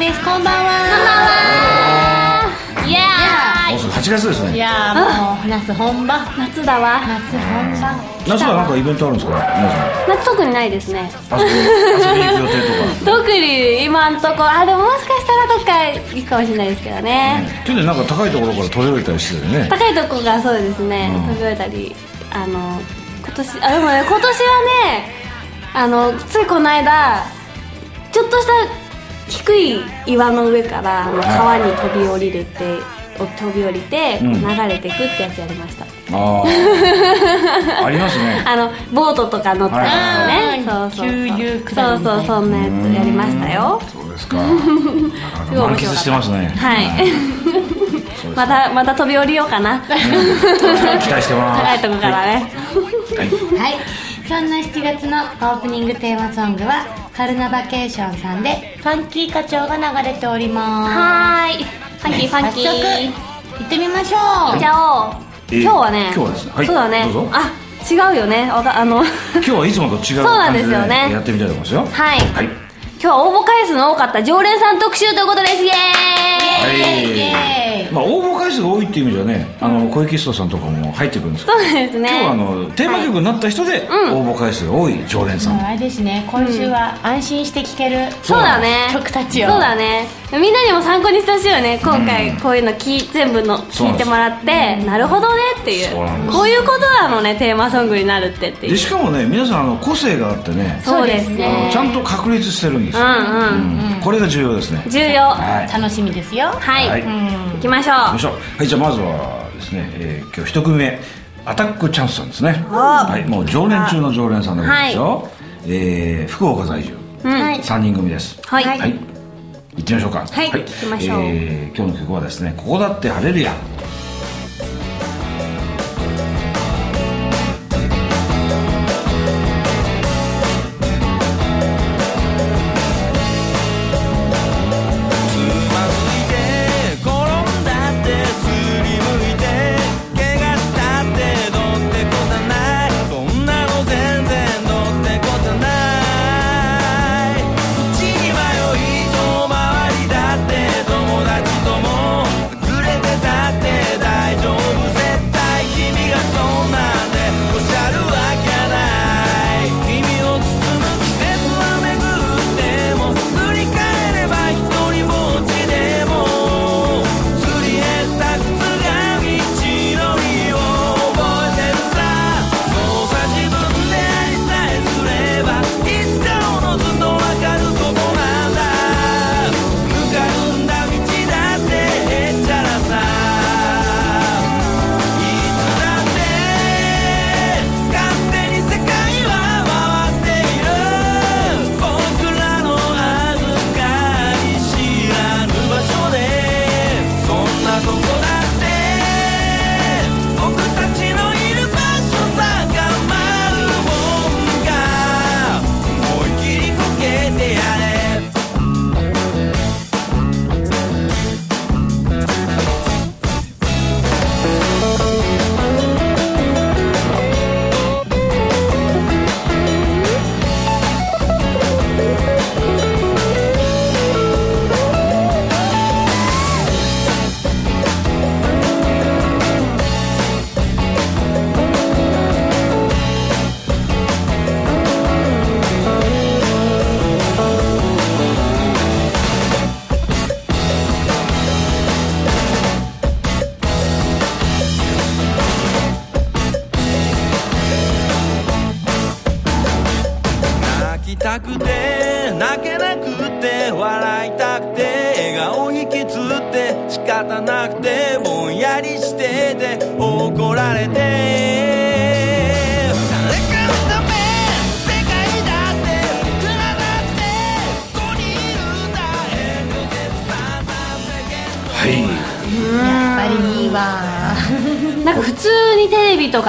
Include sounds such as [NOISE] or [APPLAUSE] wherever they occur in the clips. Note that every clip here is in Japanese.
の放送ですこんばんは。いやもうすぐ8月ですいねやーもう夏本番。夏だわ。夏本番。夏はなんかイベントあるんですか？皆さん。夏特にないですね。遊びに行く予定とか。[LAUGHS] 特に今んとこ。あでももしかしたらどっか行くかもしれないですけどね、去年なんか高いところから飛び降りたりしてるよね。高いとこがそうですね、うん。飛び降りたり。あの今年あでもね今年はねあのついこの間ちょっとした低い岩の上からあの川に飛び降りるってお飛び降りて流れてくってやつやりました、ああ [LAUGHS] ありますね。あのボートとか乗ったりしてね、はい。そうそうそう。そうそうそんなやつやりましたよ。そうですか。なかなか満喫してますね。はい。そうですまたまた飛び降りようかな。期待してます。高いとこからね。はい。はい。そんな7月のオープニングテーマソングはカルナバケーションさんでファンキー課長が流れております。はーいファンキーファンキー。早速行ってみましょう。じゃあえー今日はね今日はですね。はい。そうだね。どうぞ。あ違うよね。わかあの。今日はいつもと違うそうなん感じでですよねやってみたいと思いますよ。はい。はい。今日は応募回数の多かった常連さん特集ということです。イエーイっていう意味ではねあの小池人さんとかも入ってくるんですけどそうですね。今日はあのテーマ曲になった人で応募回数が多い常連さん。あれですね。今週は安心して聴けるそうだね。曲たちを。そうだね。みんなにも参考にしてほしいよね。今回こういうのき全部の聞いてもらってなるほどねっていう。こういうことなのねテーマソングになるってっていう。でしかもね皆さんあの個性があってねそうですね。ちゃんと確立してるんですよ、うんうんうんこれが重要ですね。重要。ははい。楽しみですよ。い、はい。行きましょう。はいじゃあまずはですね、えー今日一組目アタックチャンスさんですね。はいもう常連中の常連さんでございますよ、えー福岡在住、はい。3人組です。はい、はい、行ってみましょうか。はい。行きましょう。えー今日の曲はですね「ここだって晴れるや」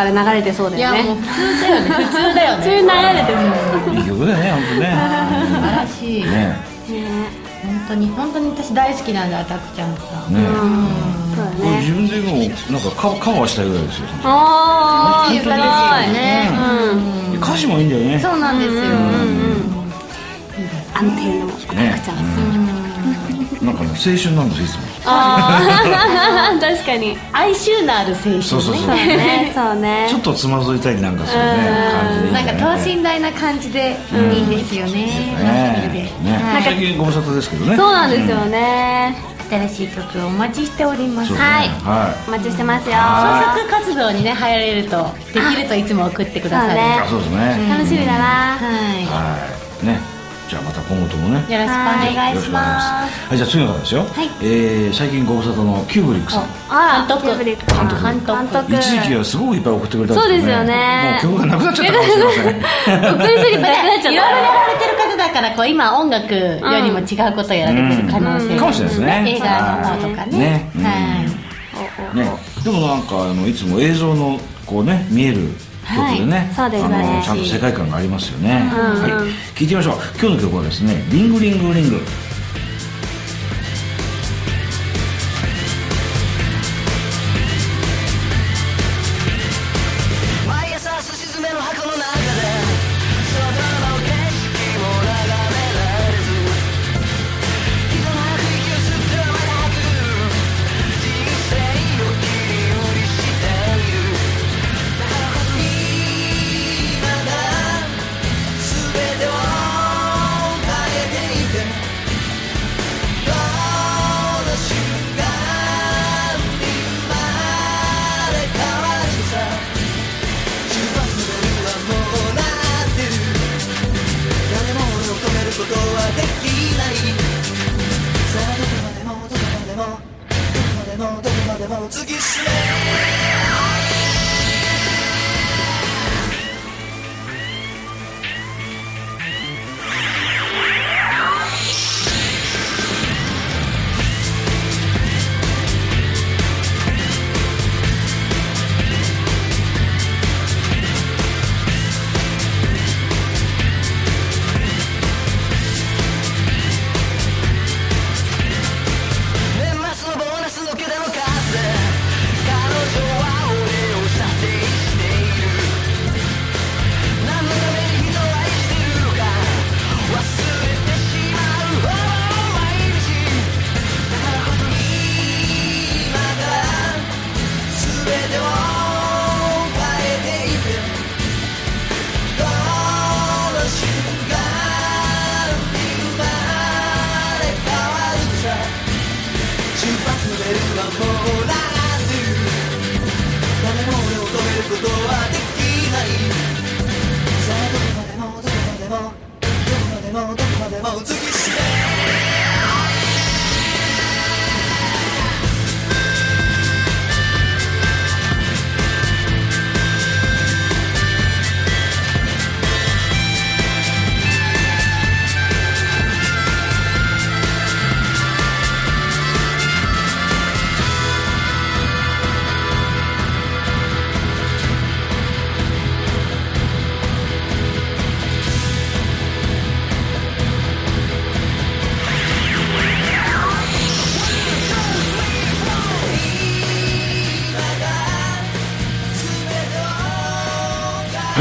かで流れてそうだよね。いやもう普通だよね普通だよ普通に流ねれてそういい曲だよね本当ね。素晴らしい。ね。本当に本当に私大好きなんだアタックちゃんさ。ね。そうだこれね自分でもなんかカカバーしたいぐらいですよ。ああすごいいい歌ですよね。うん。歌詞もいいんだよね。そうなんですよ。安定のアタックチャンス、なんかね青春なんですよいつも。ああ [LAUGHS] 確かに。哀愁のある青春ね。そうそうそう。そうね。そうね。ちょっとつまずいたりなんかするね感じなんか等身大な感じでいいですよね。ね。ねはい最近ご無沙汰ですけどね。そうなんですよね、新しい曲をお待ちしております。ね。はい。はお待ちしてますよ。は創作活動にね入られるとできるといつも送ってくださる。そうね。そうですね。楽しみだな、ははい。ねじゃあまた今後ともね。いよろしくお願いしまます。はいじゃあ次の方ですよ。はい。えー最近ご無沙汰のキューブリックさんあ監督キューブリックさん監督。監督。一時期はすごくいっぱい送ってくれたんですけどそうですよね。もう曲がなくなっちゃったかもしれません。送りすぎてなくなっちゃったいろいろやられてる方だからこう今音楽よりも違うことをやられてる可能性。かもしれないですね。映画の方とかね。ねうん。はい。ね、でもなんかあのいつも映像のこうね見える曲でね、はいそうですね。あのちゃんと世界観がありますよね、はい、聞いてみましょう。今日の曲はですね「リングリングリング」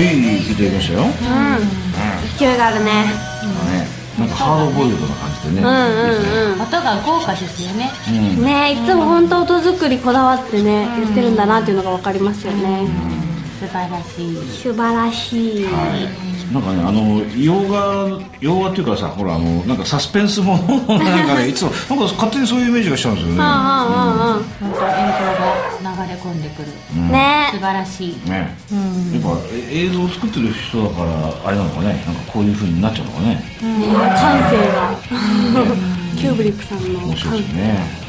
はい聞いてみましたよ、勢いがあるね。ねなんかハードボイルドな感じでね、うんうんうん。音が豪華ですよね。うん。ねいつも本当音作りこだわってね言ってるんだなっていうのが分かりますよね。素晴らしい。素晴らしいなんかねあの洋画洋画っていうかさほらあのなんかサスペンスもの [LAUGHS] なんかねいつもなんか勝手にそういうイメージがしちゃうんですよね、うんうんうん本当映像が流れ込んでくる。うん。ね。素晴らしい。ね、やっぱえ映像を作ってる人だからあれなのかね。なんかこういう風になっちゃうのかね。ね感性が。キューブリックさんの面白い感ですね。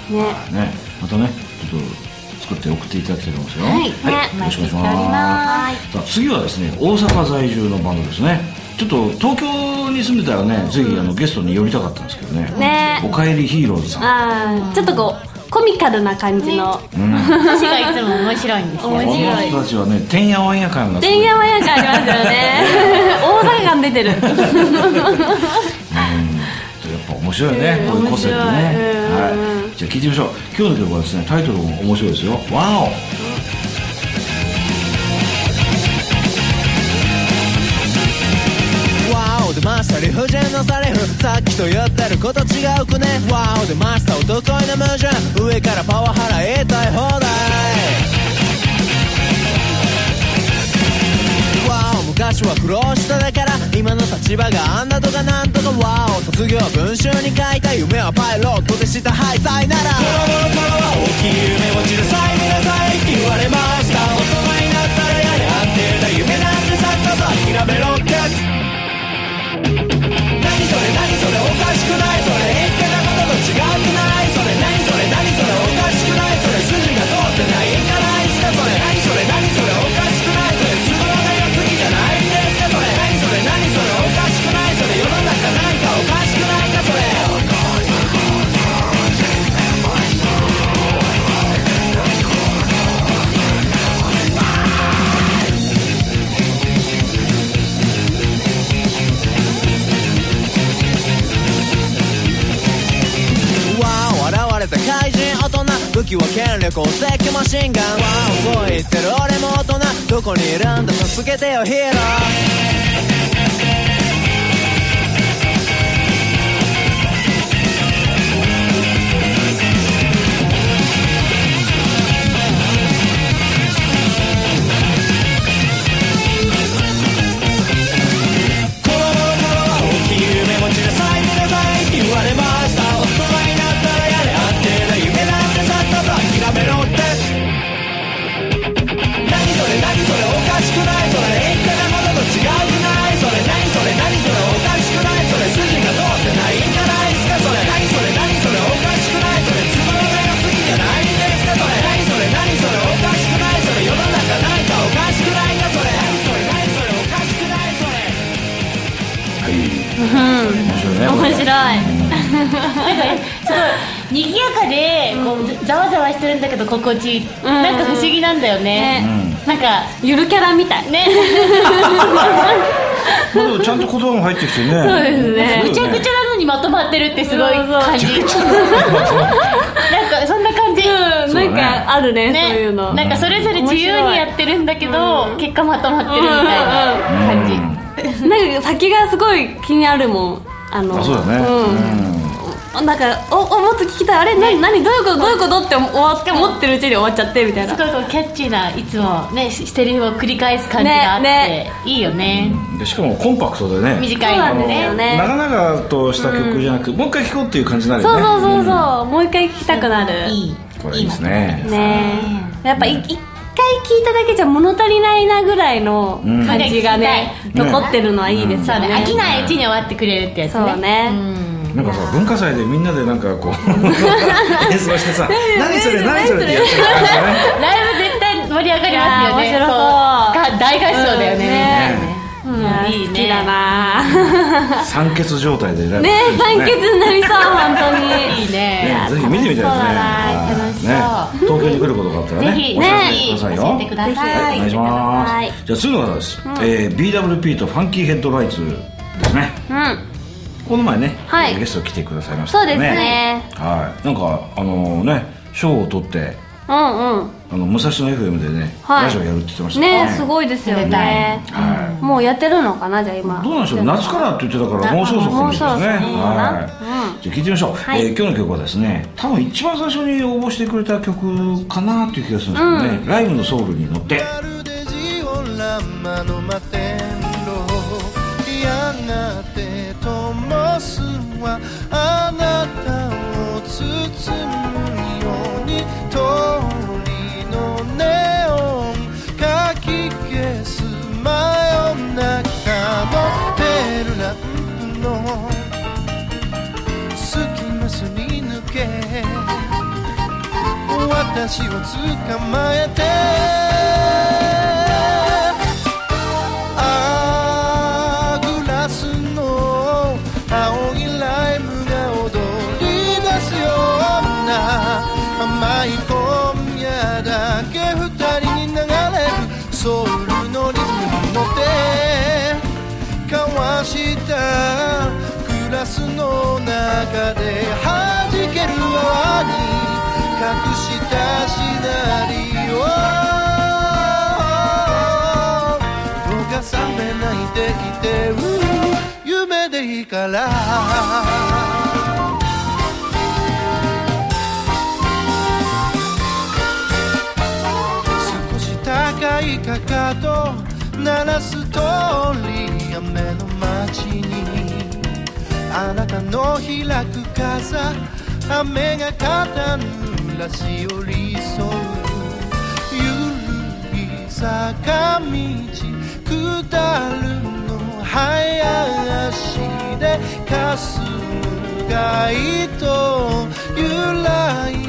ね。ね。またねちょっと作って送っていただきたいと思いますよ。はい。ね。よろしくお願いしまます。さあ次はですね大阪在住のバンドですね。ちょっと東京に住んでたらねぜひあのゲストに呼びたかったんですけどね。ね。おかえりヒーローズさん。あーちょっとこうコミカルな感じの [LAUGHS] 私がいつも面白いんですよ。面こ白いの人たちはねてんやわんや感がてんやわんや感ありますよね。[LAUGHS] 大阪感出てる。やっぱ面白いね、こういう個性ってね、はい、じゃあ聞いてみましょう。今日の曲はですねタイトルも面白いですよ「ワオ!」出ました理不尽なセリフ。さっきと言ってること違うくね。ワオ出ましたお得意な矛盾。上からパワハラ言いたい放題。ワオ昔は苦労しただから今の立場が卒業文集に書いた夢はパイロットでした。廃材なら。コロコロコロは大きい夢落ちる際見なさいって言われました。大人になったらやれ安定だ夢なんてさっさと諦めろって何それ何それおかしくないそれ。言ってたことと違くないそれ。何それた怪人大人武器は権力を石器マシンガン。はそう言ってる。俺も大人。どこにいるんだ。助けてよヒーロー。賑やかでこうざわざわしてるんだけど心地いい、なんか不思議なんだよね、なんかゆるキャラみたい。ね。[LAUGHS] ちゃんと言葉も入ってきてね。そうですね。ぐちゃぐちゃなのにまとまってるってすごい感じ。なんかそんな感じ、うんなんかあるねそういうの。なんかそれぞれ自由にやってるんだけど、結果まとまってるみたいな感じ、なんか先がすごい気になるもん。あのあそうだね。うんなんかおおもっと聞きたい。あれ何何どういうことどういうことって終わって思ってるうちに終わっちゃってみたいな。すごいこうキャッチーないつもねセリフを繰り返す感じがあって、ねね。いいよね、でしかもコンパクトでね。短いんで。すのでねよね。長々とした曲じゃなく、もう一回聴こうっていう感じになるそうよねそうそう。そうもう一回聞きたくなる。いい。これいいですね。ね。やっぱい一回聞いただけじゃ物足りないなぐらいのうん。感じがね、うん。残ってるのはいいですそうねよね、飽きないうちに終わってくれるってやつね。そうね。んなんかさ文化祭でみんなでなんかこう [LAUGHS] 演奏してさ「何それ何それ」ってやってる感ねライブ絶対盛り上がりますよね。面白そう。こが大合唱だよね,、ね。いやいいね好きだな。酸欠状態でライブね酸欠ねになりそう本当に。[LAUGHS] いいね。ねぜひ見てみたいですね。ね。東京に来ることがあったらねぜひおね。知らせくださいよ。教えてください。はい。お願いします。はい。じゃあ次の方です、えー BWP とファンキーヘッドライツですね。うんこの前ね、はい。ゲスト来てくださいましたそうですね。はい。なんかあのね賞を取ってうんうん。あの武蔵野 FM でね、はい。ラジオやるって言ってましたね。すごいですよね。はもうやってるのかなじゃあ今。い、どうなんでしょう夏からって言ってたからもうそろそろかもしれないですね。はい、じゃあ聞いてみましょう、はい。えー今日の曲はですね多分一番最初に応募してくれた曲かなっていう気がするんですけどね、ライブのソウルに乗って。まるでジオラマの摩天楼やがてはあなたを包むように通りのネオンかき消す真夜中のペルランプの隙間すり抜け。私を捕まえて。グラスの中で弾ける泡に隠したシナリオどうか覚めないでいてう夢でいいから。少し高いかかと鳴らす通り雨の街にあなたの開く傘雨が肩濡らし寄り添うゆるい坂道下るの早足で霞む街と揺らい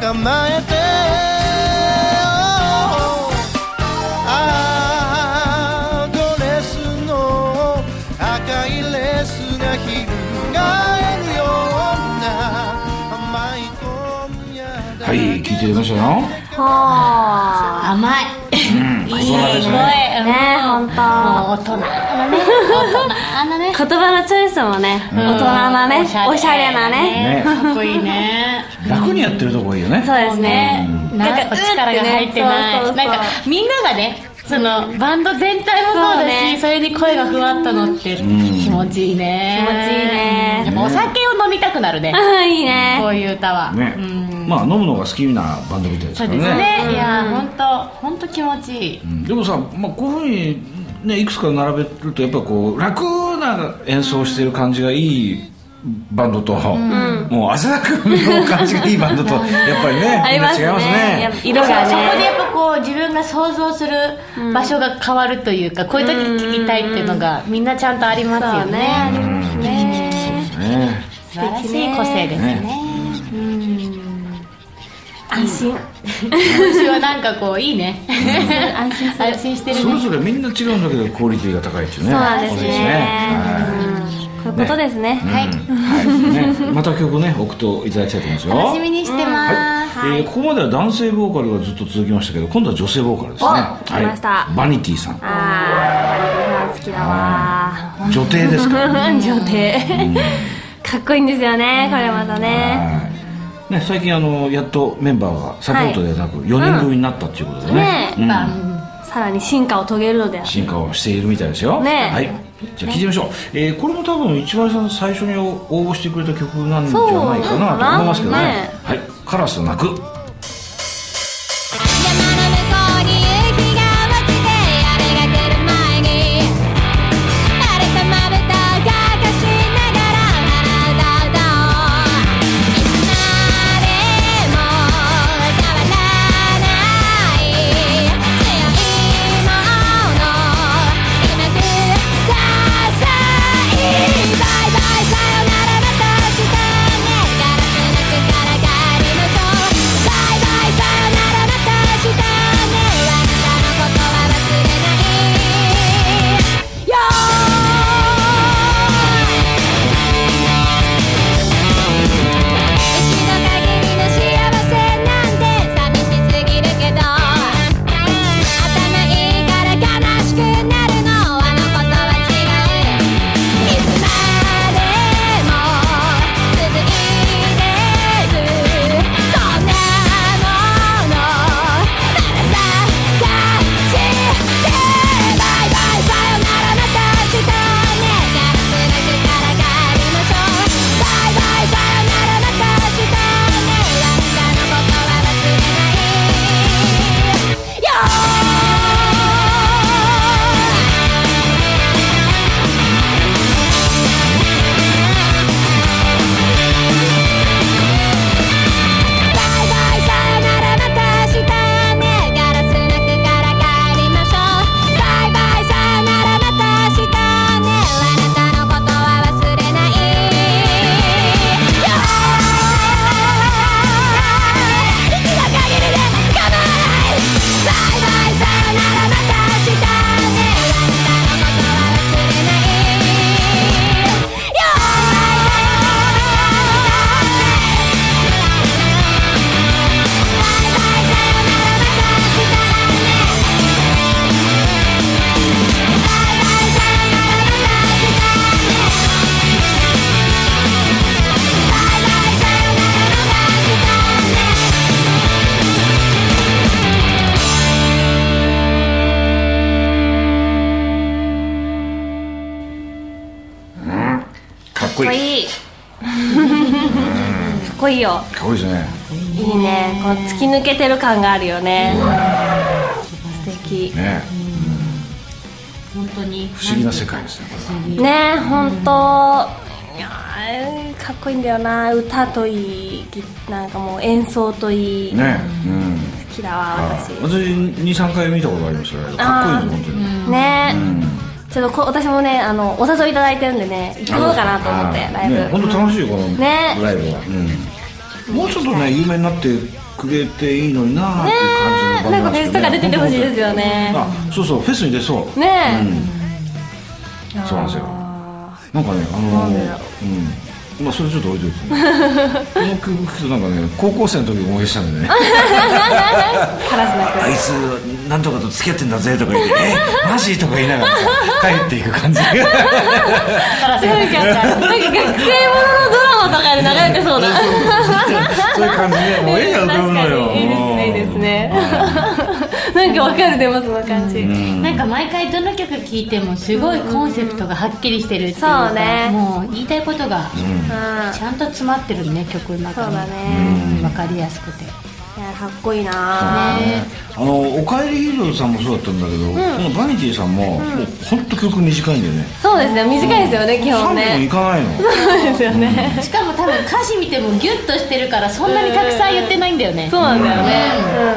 たを捕まえてああドレスの赤いレースが翻るような。甘い今夜だはい聞いてみましたよ。は甘い。うんいい声ねほんともう大人。だね大人だね。言葉のチョイスもね、大人なね。おしゃれなね。ね。かっこいいね楽にやってるとこがいいよね。そうですね。なんか力が入ってない。そうそうそう。なんかみんながねそのバンド全体もそうだしそうね。それに声がふわっと乗って気持ちいいね。気持ちいいね。やっぱお酒を飲みたくなるね。あいいね。こういう歌は。ね。うん。まあ飲むのが好きなバンドみたいですそうからね。ですね。いや本当本当気持ちいい。うん。でもさ、まあ、こういうふうに、ね、いくつか並べるとやっぱこう楽な演奏してる感じがいいバンドと、もう汗だくの感じがいいバンドとやっぱりねありますね。違いますね。色がね。そこでやっぱこう自分が想像する場所が変わるというか、こういう時聞きたいっていうのがみんなちゃんとありますよそうね。ねありますね。ね。素晴らしい個性ですね。ね安心。私はなんかこういいね。安心安心してるね。それぞれみんな違うんだけどクオリティが高いっていうね。そうですねことですね。はい。はい。ね、また曲ね送っていただきたいと思いますよ。楽しみにしてます、はい。えーここまでは男性ボーカルがずっと続きましたけど今度は女性ボーカルですね。お来ました。バニティさん。ああ好きだわ。女帝ですか [LAUGHS] 女帝。かっこいいんですよねこれまたね。はい。ね、最近あのやっとメンバーがサポートではなく4人組になったっていうことでね,、ね。うん。さらに進化を遂げるのでは進化をしているみたいですよ。ね。はいじゃあ聞いてみましょう、えーこれも多分一丸さん最初に応募してくれた曲なんじゃないかなと思いますけどね。ね。はい。カラス鳴くこいいよ。かっこいいですね。いいね。この突き抜けてる感があるよね。素敵。ね。本当に。不思議な世界ですねこね本当。いやーかっこいいんだよな。歌といいぎなんかもう演奏といい、れね。うん好きだわ私。私23回見たことありますよ。かっこいいです本当に。ね、うん。ちょっとこ私もねあのお誘いいただいてるんでね行こうかなと思ってライブ、ね本当楽しいよこのね。ライブは。うんもうちょっとね有名になってくれていいのになーっていう感じのバンドなんかフェスとか出ててほしいですよよね。あそうそうフェスに出そう。ねうん。そうなんですよ。なんかねあのうん。まあそれちょっと置いといて。この曲聴くとなんかね [LAUGHS] 高校生の時思い出したんでね。あいつなんとかと付き合ってんだぜとか言って「えマジ?」とか言いながらさ帰っていく感じ。がカラスがなんかなんか学生もののドラマとかで流れてそうなそういう感じでもう絵が浮かぶのよ。いいですねいいですね。なんかわかるでもその感じ、なんか毎回どの曲聴いてもすごいコンセプトがはっきりしてるっていうかそうね。もう言いたいことがうん。ちゃんと詰まってるね曲の中に。そうだね。うん。わかりやすくてかっこいいな。ねあのおかえりヒーローさんもそうだったんだけど、このバニティさんも、もう本当曲短いんだよね。そうですね。短いですよね基3本分いねかないの。そうですよね。しかも多分歌詞見てもギュッとしてるからそんなにたくさん言ってないんだよね。そうなんだよね、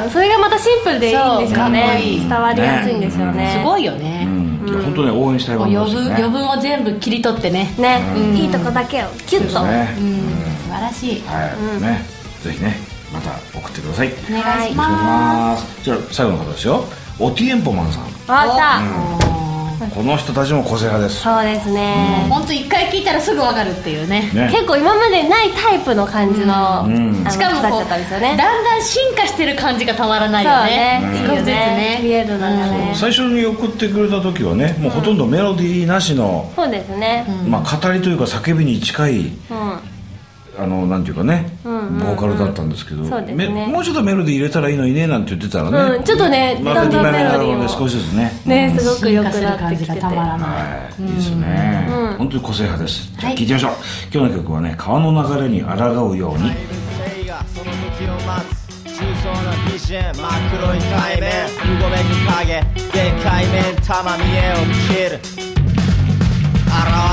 うん、それがまたシンプルでいいんですよね。こいい伝わりやすいんですよね。すごいよね。本当ね応援したいもう余分余分を全部切り取ってね。ね、いいとこだけをキュッと、ですね、素晴らしい。はい、ね。ぜひねまた送ってください。お願いしまます。じゃあ最後の方ですよ。オティエンポマンさん。あ来た、この人たちも個性派です。そうですね、す本当一回聞いたらすぐわかるっていうね。ね。結構今までないタイプの感じの,、ん。あのしかもこう人たちだったんですよね。だんだん進化してる感じがたまらないそうよね少しずつね。見えるのがね、最初に送ってくれた時はねもうほとんどメロディーなしの、そうですね。まあ、語りというか叫びに近いうん、あのなんていうかね、んうんうん。ボーカルだったんですけどそうですね。めもうちょっとメロディー入れたらいいのにねなんて言ってたらね、うんちょっとねまだんだんメロディーもので少しずつね。ねすごく良く進化する感じがなってきてて。たまらないはい、いいですよね、うん。本当に個性派です。じゃあはい聞いてみましょう、今日の曲はね川の流れに抗うように。映画その時を待つ重層なビジョン真っ黒い。海面うごめく影限界面玉見えを切る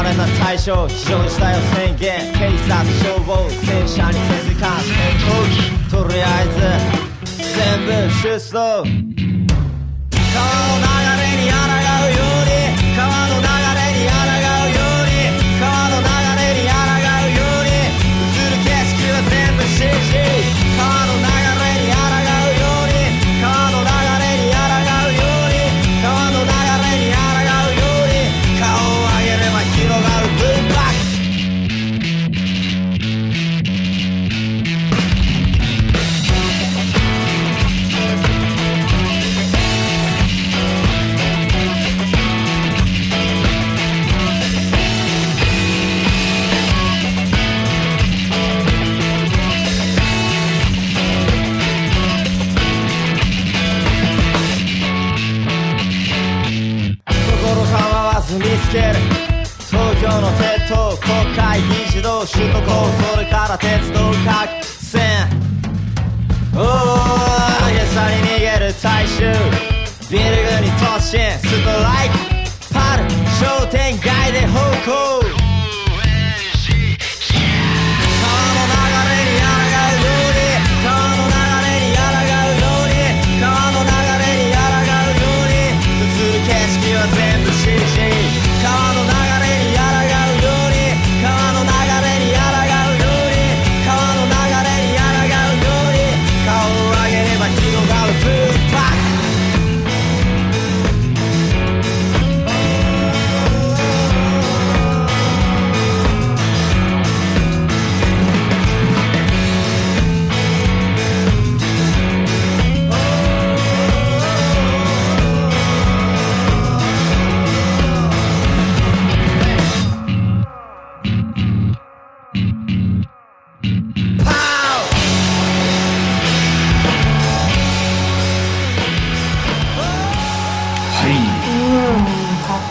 現れた対象非常事態を宣言。警察消防戦車に手づか戦闘機とりあえず全部出動。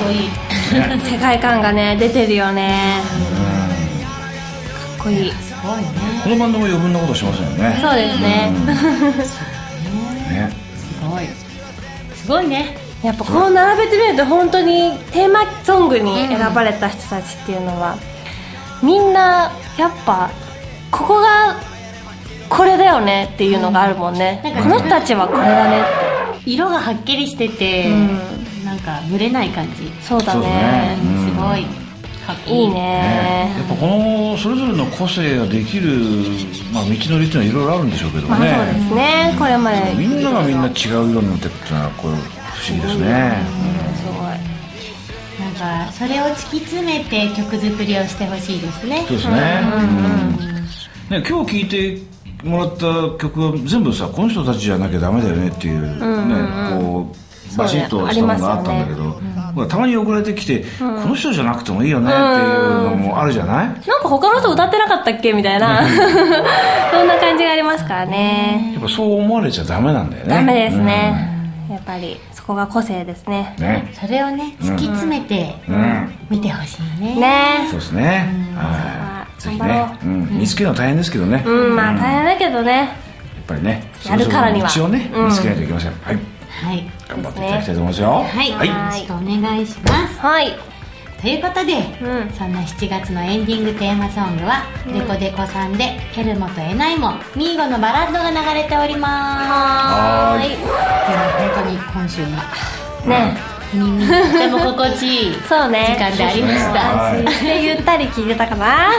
こいい。世界観がね出てるよね。こいい。すごいね。このバンドも余分なことしませんよね。そうですね。ね。すごい。すごいね。やっぱこう並べてみると本当にテーマソングに選ばれた人たちっていうのは、みんなやっぱここがこれだよねっていうのがあるもんね、うん。この人たちはこれだねっ色がはっきりしてて、うなんかブレない感じ、てそうだね。ねうんすごい。かっこいい。ね。ね。やっぱこのそれぞれの個性ができる、まあ、道のりっていうのはいろいろあるんでしょうけどまあね、そうですね。これまで。みんながみんな違う色になってるっていうのはこれ不思議ですね、すごい。なんかそれを突き詰めて曲作りをしてほしいですね。そうですね,、うんね今日聴いてもらった曲は全部さこの人たちじゃなきゃダメだよねっていうね、こうバシッとしたものがあったんだけど、ほらたまに送られてきて、この人じゃなくてもいいよねっていうのもあるじゃない、なんか他の人歌ってなかったっけ？みたいな。[LAUGHS] そんな感じがありますからね。やっぱそう思われちゃダメなんだよね。ダメですね、やっぱりそこが個性ですね。うんね。それをね突き詰めてうん。見てほしいね。ね。そうですね、まはあいぜひね、う。ん、見つけるの大変ですけどね、やっうんまあ大変だけどね。ぱりねやるからには。それぞれの道をねうん。見つけないといけません、はい。はい頑張っていただきたいと思いますよ。はい、はい。よろしくお願いします。はい。ということで、うん。そんな7月のエンディングテーマソングは、デコデコさんで「ケルモとエナイモミーゴのバラッド」が流れております。はーい。でも本当に今週はね耳にとても心地いいそうね。時間でありました、ゆったり聴いてたかな？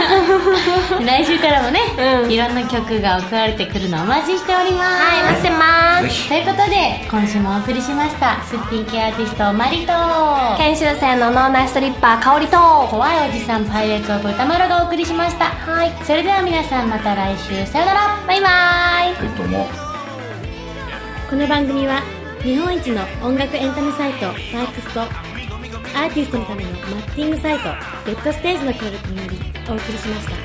[LAUGHS] 来週からもね、うん。いろんな曲が送られてくるのをお待ちしております。はい待ってまぜすひ。ということで今週もお送りしました。すっぴん系アーティストマリと研修生の脳内ストリッパー香りと。怖いおじさんパイレーツオブ歌丸がお送りしました。はい。それでは皆さんまた来週。さよなら。バイバイ。はいどうも。この番組は日本一の音楽エンタメサイト「サークスとアーティストのためのマッティングサイト「レッドステージの協力によりお送りしました。